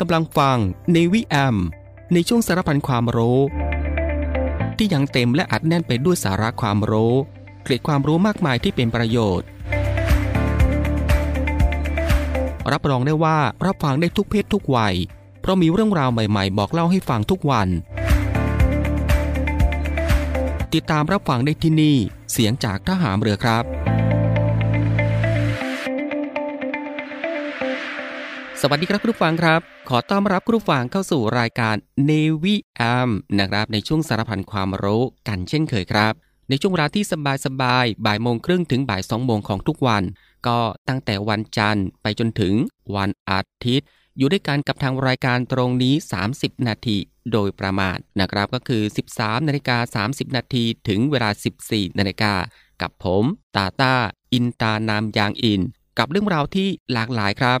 กำลังฟังในวิแอม ในช่วงสารพันความรู้ ที่ยังเต็มและอัดแน่นไปด้วยสาระความรู้ เกร็ดความรู้มากมายที่เป็นประโยชน์ รับรองได้ว่ารับฟังได้ทุกเพศทุกวัย เพราะมีเรื่องราวใหม่ๆ บอกเล่าให้ฟังทุกวัน ติดตามรับฟังได้ที่นี่ เสียงจากทหารเรือครับสวัสดีครับคุณผู้ฟังครับ ขอต้อนรับคุณผู้ฟังเข้าสู่รายการ Navy AM นะครับ ในช่วงสารพันความรู้กันเช่นเคยครับ ในช่วงเวลาที่สบายสบายบ่ายโมงครึ่งถึงบ่ายสองโมงของทุกวัน ก็ตั้งแต่วันจันทร์ไปจนถึงวันอาทิตย์ อยู่ด้วยกันกับทางรายการตรงนี้ 30 นาทีโดยประมาณนะครับก็คือ 13นาฬิกา30 นาทีถึงเวลา 14นาฬิกากับผมตาตาอินตานามยางอิน กับเรื่องราวที่หลากหลายครับ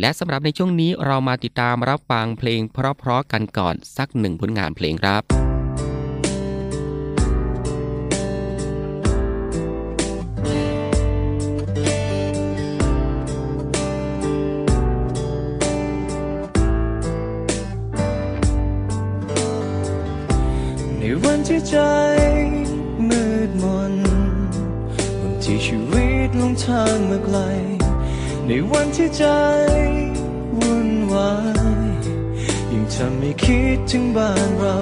และสำหรับในช่วงนี้เรามาติดตามรับฟังเพลงเพราะๆกันก่อนสักหนึ่งผลงานเพลงครับในวันที่ใจมืดมนวันที่ชีวิตลงทางมาไกล ในวันที่ใจวุ่นวายยิ่งทำให้คิดถึงบ้านเรา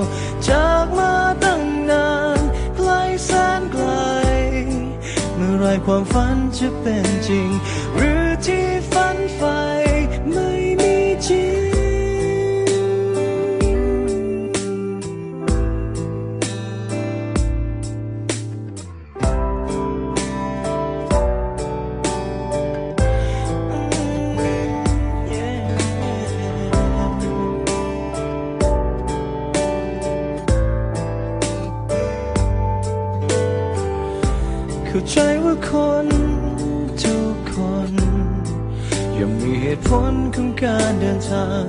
จากมาตั้งนานไกลแสนไกล เมื่อไรความฝันจะเป็นจริงหรือ ผลของการเดินทาง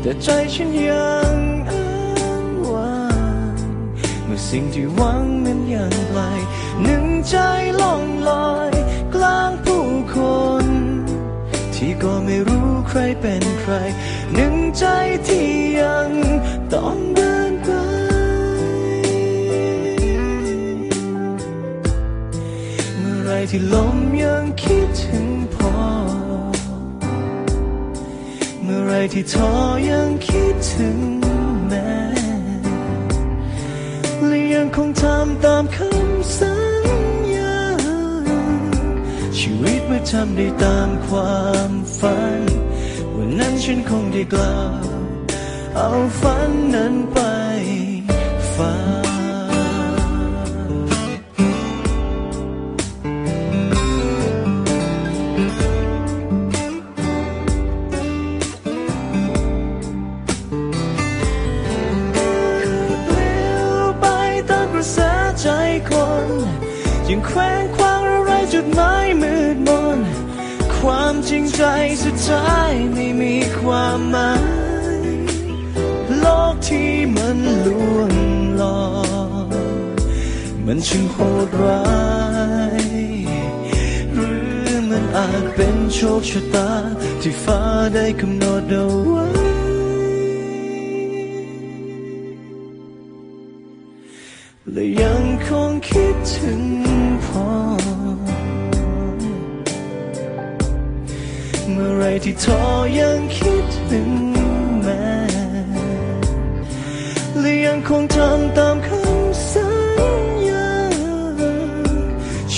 แต่ใจฉันยังอ้างว้างเมื่อสิ่งที่หวังนั้นยังไกลหนึ่งใจล่องลอยกลางผู้คน ที่ก็ไม่รู้ใครเป็นใคร หนึ่งใจที่ยังต้องเดินไปเมื่อไรที่ลมยังคิดถึง ไรที่ท้อยังคิดถึงแม่และยังคงทำตามคำสัญญา ชีวิตเมื่อทำได้ตามความฝัน วันนั้นฉันคงได้กล่าวเอาฝันนั้นไป ใจสุดท้ายไม่มีความหมาย โลกที่มันลวงหลอกมันช่างโหดร้าย หรือมันอาจเป็นโชคชะตา ที่ฟ้าได้กำหนดเอาไว้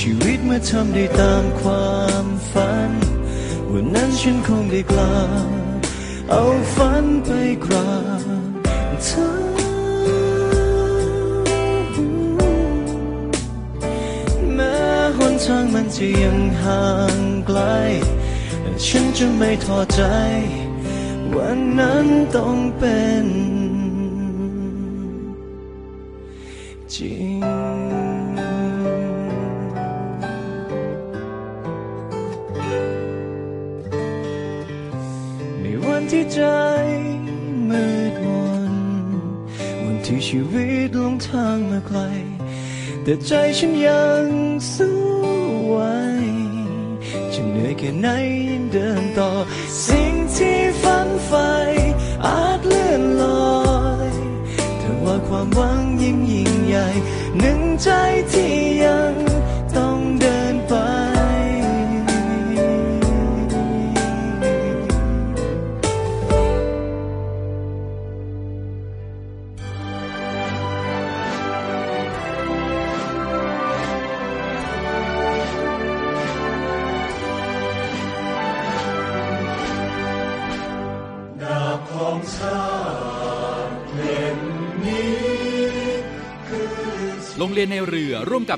ชีวิตเมื่อทำได้ตามความฝัน วันนั้นฉันคงได้กล่าเอาฝันไปกราบเธอแม้หนทางมันจะยังห่างไกล ฉันจะไม่ท้อใจ วันนั้นต้องเป็น จริง ใจมืดมนวันที่ชีวิตลงทางมาไกล แต่ใจฉันยังสู้ไหวจะเหนื่อยแค่ไหนยังเดินต่อ สิ่งที่ฝันใฝ่อาจเลื่อนลอยแต่ว่าความหวังยิ่งยิ่งใหญ่หนึ่งใจที่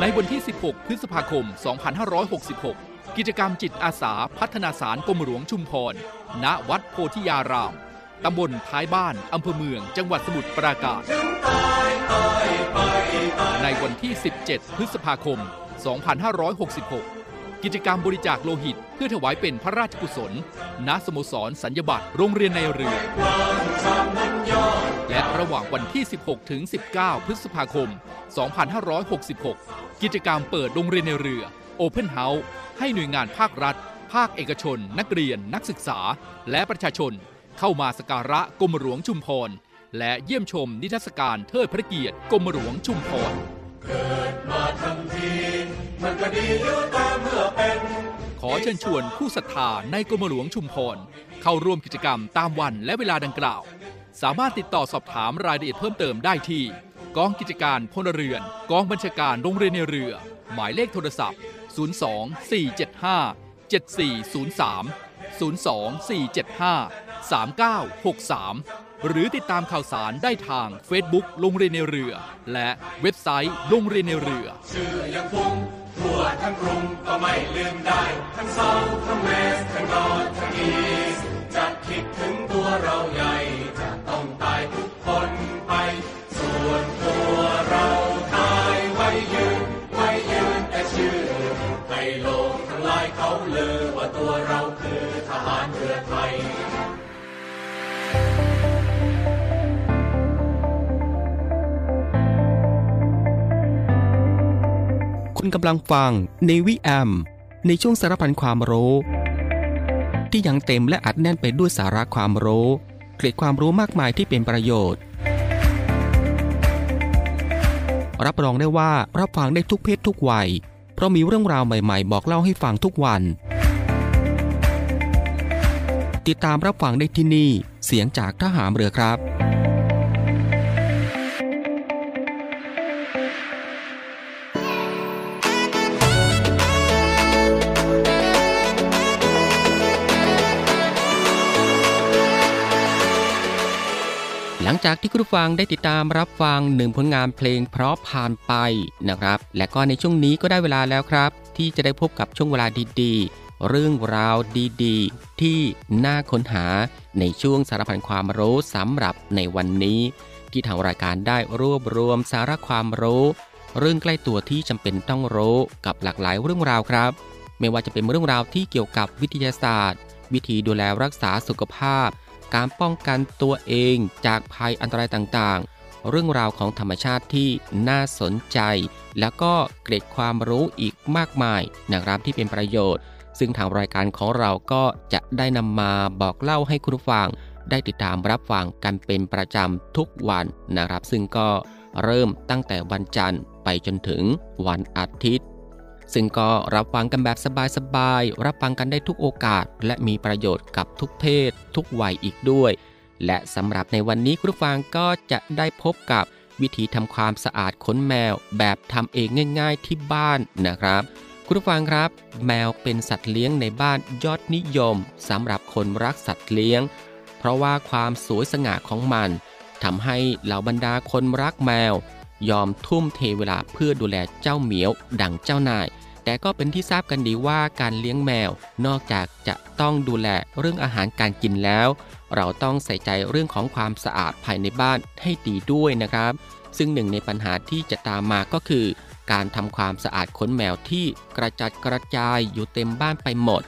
ในวันที่ 16 พฤษภาคม 2566 กิจกรรมจิตอาสาพัฒนาสารกรมหลวงชุมพร ณ วัดโพธิยาราม ตำบลท้ายบ้าน อำเภอเมือง จังหวัดสมุทรปราการ ในวันที่ 17 พฤษภาคม 2566 กิจกรรมบริจาคโลหิต เพื่อถวายเป็นพระราชกุศล ณ สโมสรสัญญบัตรโรงเรียนในเรือ และระหว่างวันที่ 16 ถึง 19 พฤษภาคม 2566 กิจกรรมเปิดโรงเรียนในเรือ Open House ให้หน่วยงานภาครัฐ ภาคเอกชน นักเรียน นักศึกษา และประชาชน เข้ามาสกการะกรมหลวงชุมพร และเยี่ยมชมนิทรรศการเทิดพระเกียรติกรมหลวงชุมพรขอเชิญชวนผู้ศรัทธาในกรมหลวงชุมพร เข้าร่วมกิจกรรมตามวันและเวลาดังกล่าว สามารถติดต่อสอบถามรายละเอียดเพิ่มเติมได้ที่ กองกิจการพลเรือน กองบัญชาการโรงเรียนในเรือ หมายเลขโทรศัพท์ 02 475 7403 02 475 3963 หรือติดตามข่าวสารได้ทาง Facebook โรงเรียนในเรือ และเว็บไซต์โรงเรียนในเรือชื่อยังคงทั่วทั้งกรุงก็ไม่ลืมได้ ทั้งเซาทั้งเวสทั้งนอร์ทั้งอีสจะคิดถึงตัวเราใหญ่ อไทยคุณกำลังฟังในวิแอม ในช่วงสารพันความรู้ ที่ยังเต็มและอัดแน่นไปด้วยสาระความรู้ เกร็ดความรู้มากมายที่เป็นประโยชน์ รับรองได้ว่ารับฟังได้ทุกเพศทุกวัย เพราะมีเรื่องราวใหม่ๆ บอกเล่าให้ฟังทุกวัน ติดตามรับฟังได้ที่นี่ เสียงจากทหารเรือครับ หลังจากที่คุณผู้ฟังได้ติดตามรับฟังหนึ่งผลงานเพลงเพราะผ่านไปนะครับ และก็ในช่วงนี้ก็ได้เวลาแล้วครับ ที่จะได้พบกับช่วงเวลาดีๆ เรื่องราวดีๆ ที่น่าค้นหาในช่วงสารพันความรู้สำหรับในวันนี้ ที่ทางรายการได้รวบรวมสาระความรู้ เรื่องใกล้ตัวที่จำเป็นต้องรู้กับหลากหลายเรื่องราวครับ ไม่ว่าจะเป็นเรื่องราวที่เกี่ยวกับวิทยาศาสตร์ วิธีดูแลรักษาสุขภาพ การป้องกันตัวเองจากภัยอันตรายต่างๆ เรื่องราวของธรรมชาติที่น่าสนใจ แล้วก็เกร็ดความรู้อีกมากมายนะครับที่เป็นประโยชน์ ซึ่งทางรายการของเราก็จะได้นำมาบอกเล่าให้คุณผู้ฟัง ได้ติดตามรับฟังกันเป็นประจำทุกวันนะครับ ซึ่งก็เริ่มตั้งแต่วันจันทร์ไปจนถึงวันอาทิตย์ ซึ่งก็รับฟังกันแบบสบายๆ รับฟังกันได้ทุกโอกาส และมีประโยชน์กับทุกเพศ ทุกวัยอีกด้วย และสำหรับในวันนี้คุณผู้ฟังก็จะได้พบกับวิธีทำความสะอาดขนแมวแบบทำเองง่าย ๆ ที่บ้านนะครับ คุณผู้ฟังครับ แมวเป็นสัตว์เลี้ยงในบ้านยอดนิยมสำหรับคนรักสัตว์เลี้ยง เพราะว่าความสวยสง่าของมันทำให้เหล่าบรรดาคนรักแมว ยอมทุ่มเทเวลาเพื่อดูแลเจ้าเหมียว ดังเจ้านาย แต่ก็เป็นที่ทราบกันดีว่าการเลี้ยงแมว นอกจากจะต้องดูแลเรื่องอาหารการกินแล้ว เราต้องใส่ใจเรื่องของความสะอาดภายในบ้านให้ดีด้วยนะครับ ซึ่งหนึ่งในปัญหาที่จะตามมาก็คือ การทำความสะอาดขนแมวที่กระจัดกระจายอยู่เต็มบ้านไปหมด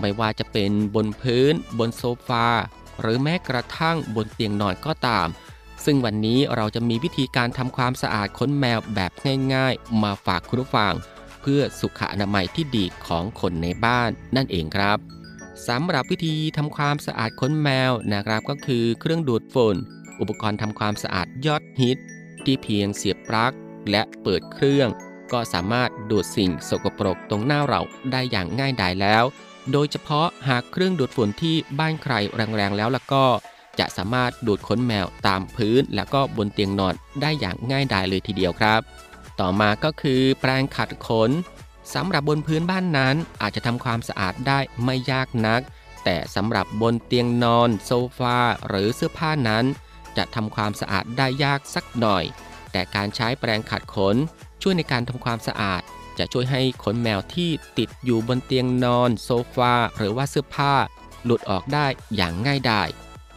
ไม่ว่าจะเป็นบนพื้น บนโซฟา หรือแม้กระทั่งบนเตียงนอนก็ตาม ซึ่งวันนี้เราจะมีวิธีการทำความสะอาดขนแมวแบบง่ายๆ มาฝากคุณผู้ฟัง เพื่อสุขอนามัยที่ดีของคนในบ้านนั่นเองครับสำหรับวิธีทำความสะอาดขนแมวนะครับก็คือเครื่องดูดฝุ่นอุปกรณ์ทำความสะอาดยอดฮิต ที่เพียงเสียบปลั๊ก และเปิดเครื่อง ก็สามารถดูดสิ่งสกปรกตรงหน้าเราได้อย่างง่ายดายแล้ว โดยเฉพาะหากเครื่องดูดฝุ่นที่บ้านใครแรงๆแล้วแล้วก็ จะสามารถดูดขนแมวตามพื้น แล้วก็บนเตียงนอนได้อย่างง่ายดายเลยทีเดียวครับ ต่อมาก็คือแปรงขัดขนสำหรับบนพื้นบ้านนั้นอาจจะทำความสะอาดได้ไม่ยากนัก แต่สำหรับบนเตียงนอน โซฟาหรือเสื้อผ้านั้น จะทำความสะอาดได้ยากสักหน่อย แต่การใช้แปรงขัดขน ช่วยในการทำความสะอาด จะช่วยให้ขนแมวที่ติดอยู่บนเตียงนอน โซฟาหรือว่าเสื้อผ้า หลุดออกได้อย่างง่ายดาย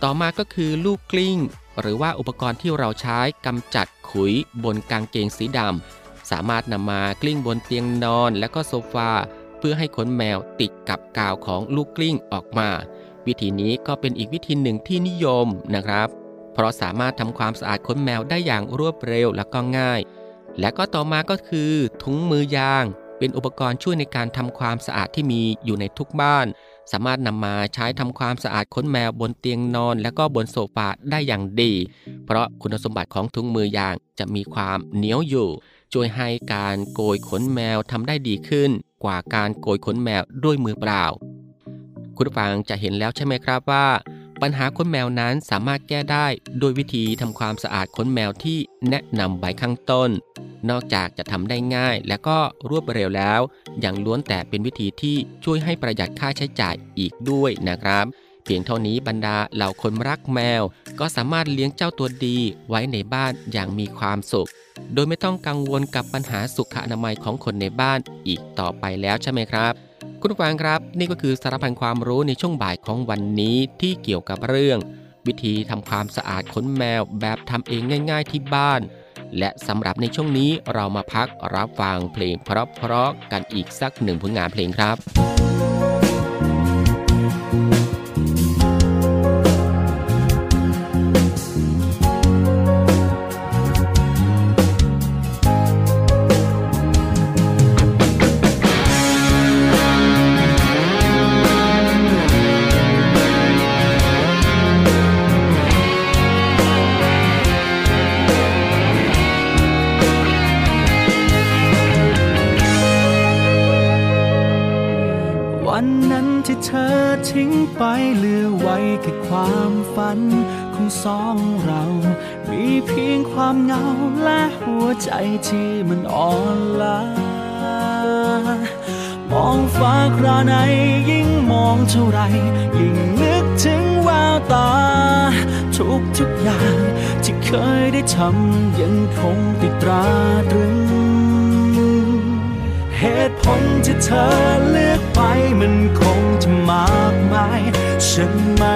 ต่อมาก็คือลูกกลิ้ง หรือว่าอุปกรณ์ที่เราใช้กำจัดขุยบนกางเกงสีดำสามารถนำมากลิ้งบนเตียงนอนและก็โซฟาเพื่อให้ขนแมวติดกับกาวของลูกกลิ้งออกมา วิธีนี้ก็เป็นอีกวิธีหนึ่งที่นิยมนะครับ เพราะสามารถทำความสะอาดขนแมวได้อย่างรวดเร็วและก็ง่าย และก็ต่อมาก็คือ ถุงมือยาง เป็นอุปกรณ์ช่วยในการทำความสะอาดที่มีอยู่ในทุกบ้าน สามารถนำมาใช้ทำความสะอาดขนแมวบนเตียงนอน และก็บนโซฟาได้อย่างดี เพราะคุณสมบัติของถุงมือยางจะมีความเหนียวอยู่ช่วยให้การโกยขนแมวทำได้ดีขึ้น กว่าการโกยขนแมวด้วยมือเปล่า คุณผู้ฟังจะเห็นแล้วใช่ไหมครับว่า ปัญหาขนแมวนั้นสามารถแก้ได้โดยวิธีทำความสะอาดขนแมวที่แนะนำไว้ข้างต้น นอกจากจะทำได้ง่ายและก็รวดเร็วแล้วยังล้วนแต่เป็นวิธีที่ช่วยให้ประหยัดค่าใช้จ่ายอีกด้วยนะครับ เพียงเท่านี้บรรดาเหล่าคนรักแมว ก็สามารถเลี้ยงเจ้าตัวดีไว้ในบ้านอย่างมีความสุข โดยไม่ต้องกังวลกับปัญหาสุขอนามัยของคนในบ้านอีกต่อไปแล้วใช่ไหมครับ คุณฟังครับ นี่ก็คือสารพันความรู้ในช่วงบ่ายของวันนี้ที่เกี่ยวกับเรื่อง วิธีทำความสะอาดขนแมวแบบทำเองง่าย ๆ ที่บ้าน และสำหรับในช่วงนี้เรามาพักรับฟังเพลงเพราะๆกันอีกสักหนึ่งผลงานเพลงครับ ที่เธอทิ้งไปเหลือไว้แค่ความฝันของสองเรา มีเพียงความเหงาและหัวใจที่มันอ่อนล้ามองฟ้าคราไหนยิ่งมองเท่าไร ยิ่งนึกถึงแววตา ทุกทุกอย่างที่เคยได้ทำยังคงติดตราตรึง เหตุผลที่เธอเลือก มันคงจะมากมาย ฉันไม่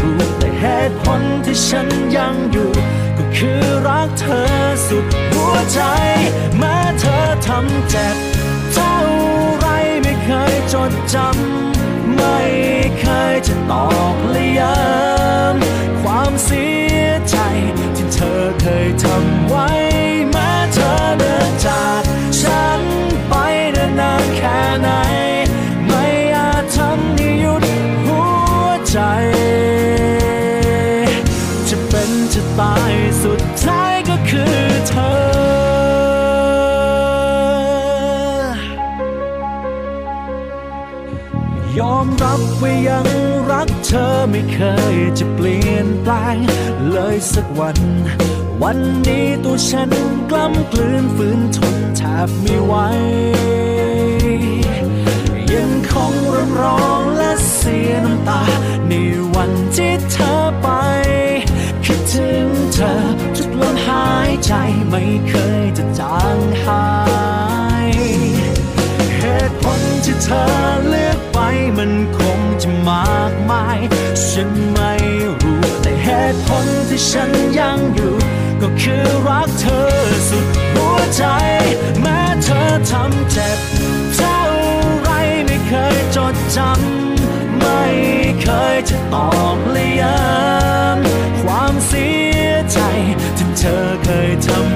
รู้แต่เหตุผลที่ฉันยังอยู่ ก็คือรักเธอสุดหัวใจ แม้เธอทำเจ็บเท่าไรไม่เคยจดจำ ไม่เคยจะตอกเลยย้ำความเสียใจที่เธอเคยทำไว้ เธอไม่เคยจะเปลี่ยนแปลง เลยสักวัน วันนี้ตัวฉันกล้ำกลืนฝืนทนแทบไม่ไหวยังคงรำร้องและเสียน้ำตา ในวันที่เธอไป คิดถึงเธอทุกลมหายใจไม่เคยจะจางหาย เหตุผลที่เธอเลือก มันคงจะมากมาย ฉันไม่รู้แต่เหตุผลที่ฉันยังอยู่ ก็คือรักเธอสุดหัวใจ แม้เธอทำเจ็บเท่าไรไม่เคยจดจำไม่เคยจะตอกเลยย้ำความเสียใจที่เธอเคยทำ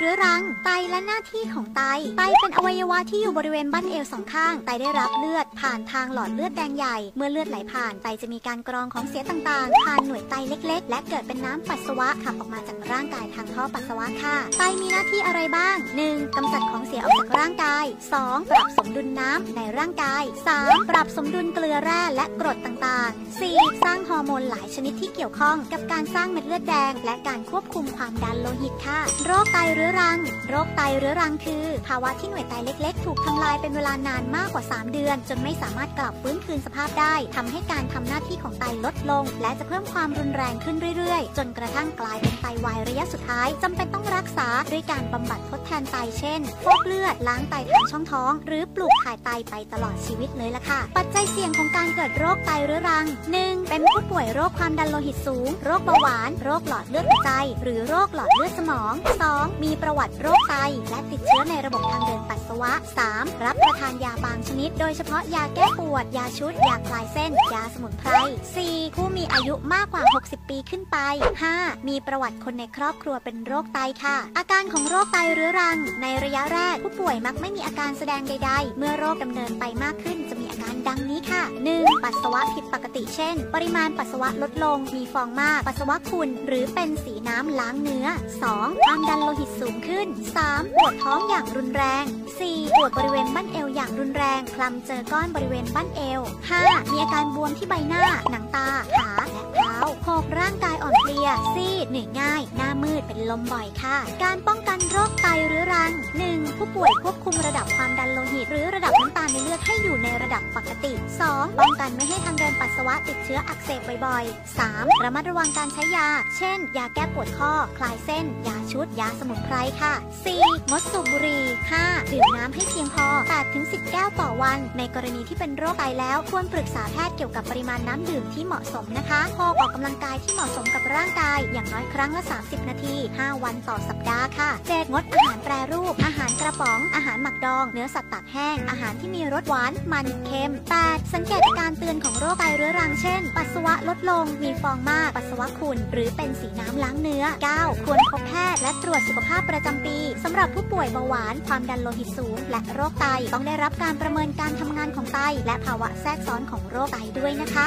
เรื้อรัง ไตและหน้าที่ของไต ไตเป็นอวัยวะที่อยู่บริเวณบั้นเอวสองข้าง ไตได้รับเลือดผ่านทางหลอดเลือดแดงใหญ่ เมื่อเลือดไหลผ่าน ไตจะมีการกรองของเสียต่างๆ ผ่านหน่วยไตเล็ก ๆ และเกิดเป็นน้ำปัสสาวะขับออกมาจากร่างกายทางท่อปัสสาวะค่ะ ไตมีหน้าที่อะไรบ้าง 1. กำจัดของเสียออกจากร่างกาย 2. ปรับสมดุลน้ำในร่างกาย 3. ปรับสมดุลเกลือแร่และกรดต่างๆ 4. สร้างฮอร์โมนหลายชนิดที่เกี่ยวข้องกับการสร้างเม็ดเลือดแดง และการควบคุมความดันโลหิตค่ะ โรคไตเรื้อรัง โรคไตเรื้อรังคือ ภาวะที่หน่วยไตเล็ก ๆ ถูกทำลายเป็นเวลานานมากกว่า 3 เดือน จนไม่สามารถกลับฟื้นคืนสภาพได้ทำให้การทำหน้าที่ของไตลดลง และจะเพิ่มความรุนแรงขึ้นเรื่อย ๆ จนกระทั่งกลายเป็นไตวายระยะสุดท้ายจำเป็นต้องรักษาด้วยการบำบัดทดแทนไตเช่นฟอกเลือดล้างไตทางช่องท้อง หรือปลูกถ่ายไตไปตลอดชีวิตเลยล่ะค่ะ ปัจจัยเสี่ยงของการเกิดโรคไตเรื้อรัง 1. เป็นผู้ป่วยโรคความดันโลหิตสูง โรคเบาหวาน โรคหลอดเลือดหัวใจ หรือโรคหลอดเลือดสมอง 2. มีีประวัติโรคไต และติดเชื้อในระบบทางเดินปัสสาวะ 3. รับประทานยาบางชนิด โดยเฉพาะยาแก้ปวด ยาชุด ยาคลายเส้น ยาสมุนไพร 4. ผู้มีอายุมากกว่า 60 ปีขึ้นไป 5. มีประวัติคนในครอบครัวเป็นโรคไตค่ะ อาการของโรคไตเรื้อรัง ในระยะแรก ผู้ป่วยมักไม่มีอาการแสดงใด ๆ เมื่อโรคดำเนินไปมากขึ้นจะ มีอาการดังนี้ค่ะ 1. ปัสสาวะผิดปกติเช่น ปริมาณปัสสาวะลดลง มีฟองมาก ปัสสาวะขุ่นหรือเป็นสีน้ำล้างเนื้อ 2. ความดันโลหิตสูงขึ้น 3. ปวดท้องอย่างรุนแรง 4. ปวดบริเวณบั้นเอวอย่างรุนแรง คลำเจอก้อนบริเวณบั้นเอว 5. มีอาการบวมที่ใบหน้า หนังตา ขาและเท้า 6. ร่างกายอ่อนเพลีย ซีด เหนื่อยง่าย หน้ามืด เป็นลมบ่อยค่ะ การป้องกันโรคไตเรื้อรัง 1. ผู้ป่วยควบคุมระดับความดันโลหิตหรือระดับ ในเลือดให้อยู่ในระดับปกติ 2. ป้องกันไม่ให้ทางเดินปัสสาวะติดเชื้ออักเสบบ่อยๆ 3. ระมัดระวังการใช้ยา เช่น ยาแก้ปวดข้อ คลายเส้น ยาชุด ยาสมุนไพรค่ะ 4. งดสูบบุหรี่ 5. ดื่มน้ำให้เพียงพอ 8-10 แก้วต่อวัน ในกรณีที่เป็นโรคไตแล้วควรปรึกษาแพทย์เกี่ยวกับปริมาณน้ำดื่มที่เหมาะสมนะคะพอออกกำลังกายที่เหมาะสมกับร่างกาย อย่างน้อยครั้งละ 30 นาที 5 วันต่อสัปดาห์ค่ะ 7. งดอาหารแปรรูป อาหารกระป๋อง อาหารหมักดอง เนื้อสัตว์ตากแห้ง อาหารที่มีรสหวาน มันเค็ม 8. สังเกตอาการเตือนของโรคไตเรื้อรังเช่น ปัสสาวะลดลง มีฟองมาก ปัสสาวะขุ่น หรือเป็นสีน้ำล้างเนื้อ 9. ควรพบแพทย์และตรวจสุขภาพประจำปีสำหรับผู้ป่วยเบาหวาน ความดันโลหิตสูง และโรคไต ต้องได้รับการประเมินการทำงานของไต และภาวะแทรกซ้อนของโรคไตด้วยนะคะ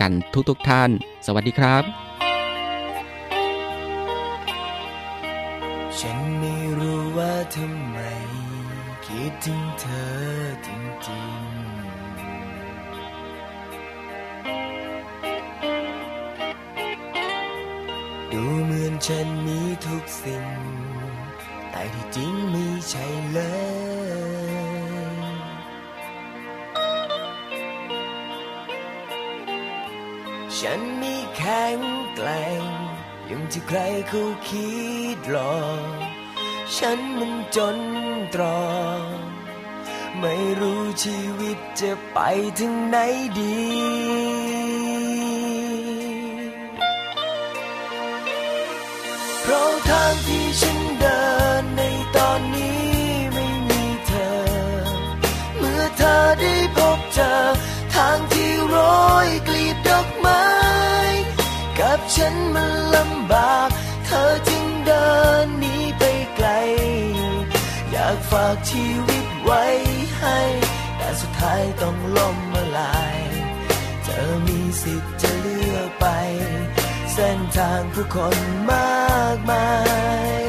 กันทุกๆทท่าน สวัสดีครับ ฉันไม่รู้ว่าทำไมคิดถึงเธอจริงๆ ดูเหมือนฉันมีทุกสิ่ง แต่ที่จริงไม่ใช่เลย ฉันมีแข็งแกร่งอย่างที่ใครเขาคิดหรอกฉันมันจนตรอกไม่รู้ชีวิตจะไปถึงไหนดีเพราะทางที่ฉัน ฉันมันลำบาก เธอจึงเดินหนีไปไกล อยากฝากชีวิตไว้ให้ แต่สุดท้ายต้องล่มละลาย เธอมีสิทธิ์จะเลือกไป เส้นทางผู้คนมากมาย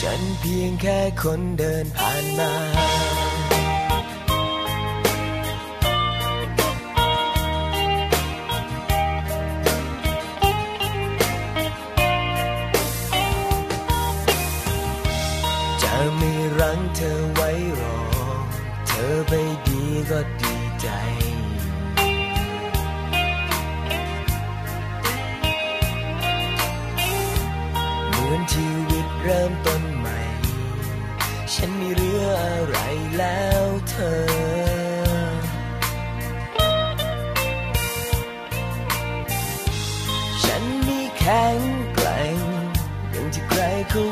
ฉันเพียงแค่คนเดินผ่านมา ก็ดีใจเหมือนชีวิตเริ่มต้นใหม่ ฉันไม่เหลืออะไรแล้วเธอ ฉันมีแข็งแกร่งอย่างที่ใครเขา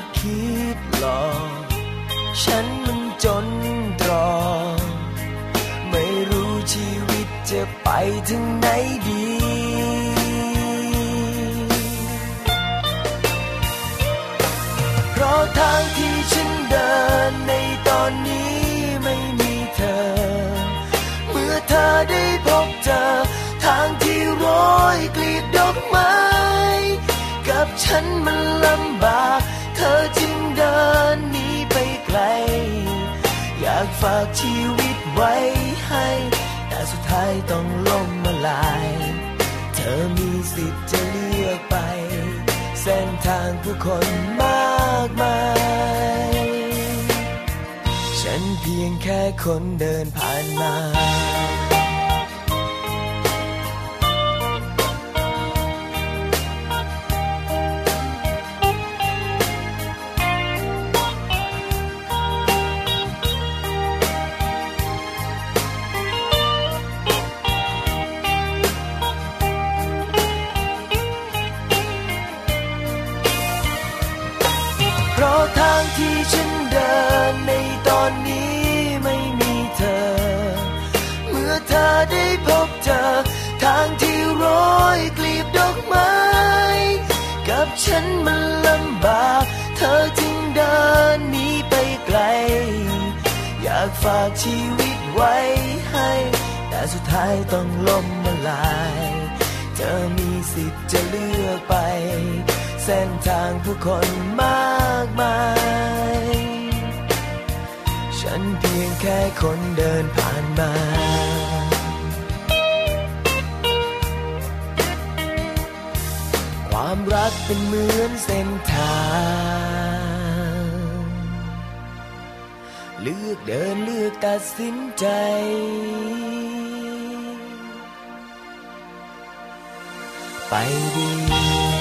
ถึงไหนดี เพราะทางที่ฉันเดินในตอนนี้ไม่มีเธอ เมื่อเธอได้พบเจอ ทางที่โร้อยกลีบดอกไม้ กับฉันมันลำบาก เธอจึงเดินหนีไปไกล อยากฝากชีวิตไว้ให้ ท้ายต้องล่มละลาย เธอมีสิทธิ์จะเลือกไป เส้นทางผู้คนมากมาย ฉันเพียงแค่คนเดินผ่านมา อยกลีบดอกไม้ กับฉันมันลำบาก เธอจึงเดินหนีไปไกล อยากฝากชีวิตไว้ให้ แต่สุดท้ายต้องล่มละลาย เธอมีสิทธิ์จะเลือกไป เส้นทางผู้คนมากมาย ฉันเพียงแค่คนเดินผ่านมา ความรักเป็นเหมือนเส้นทาง เลือกเดินเลือกตัดสินใจ ไปดี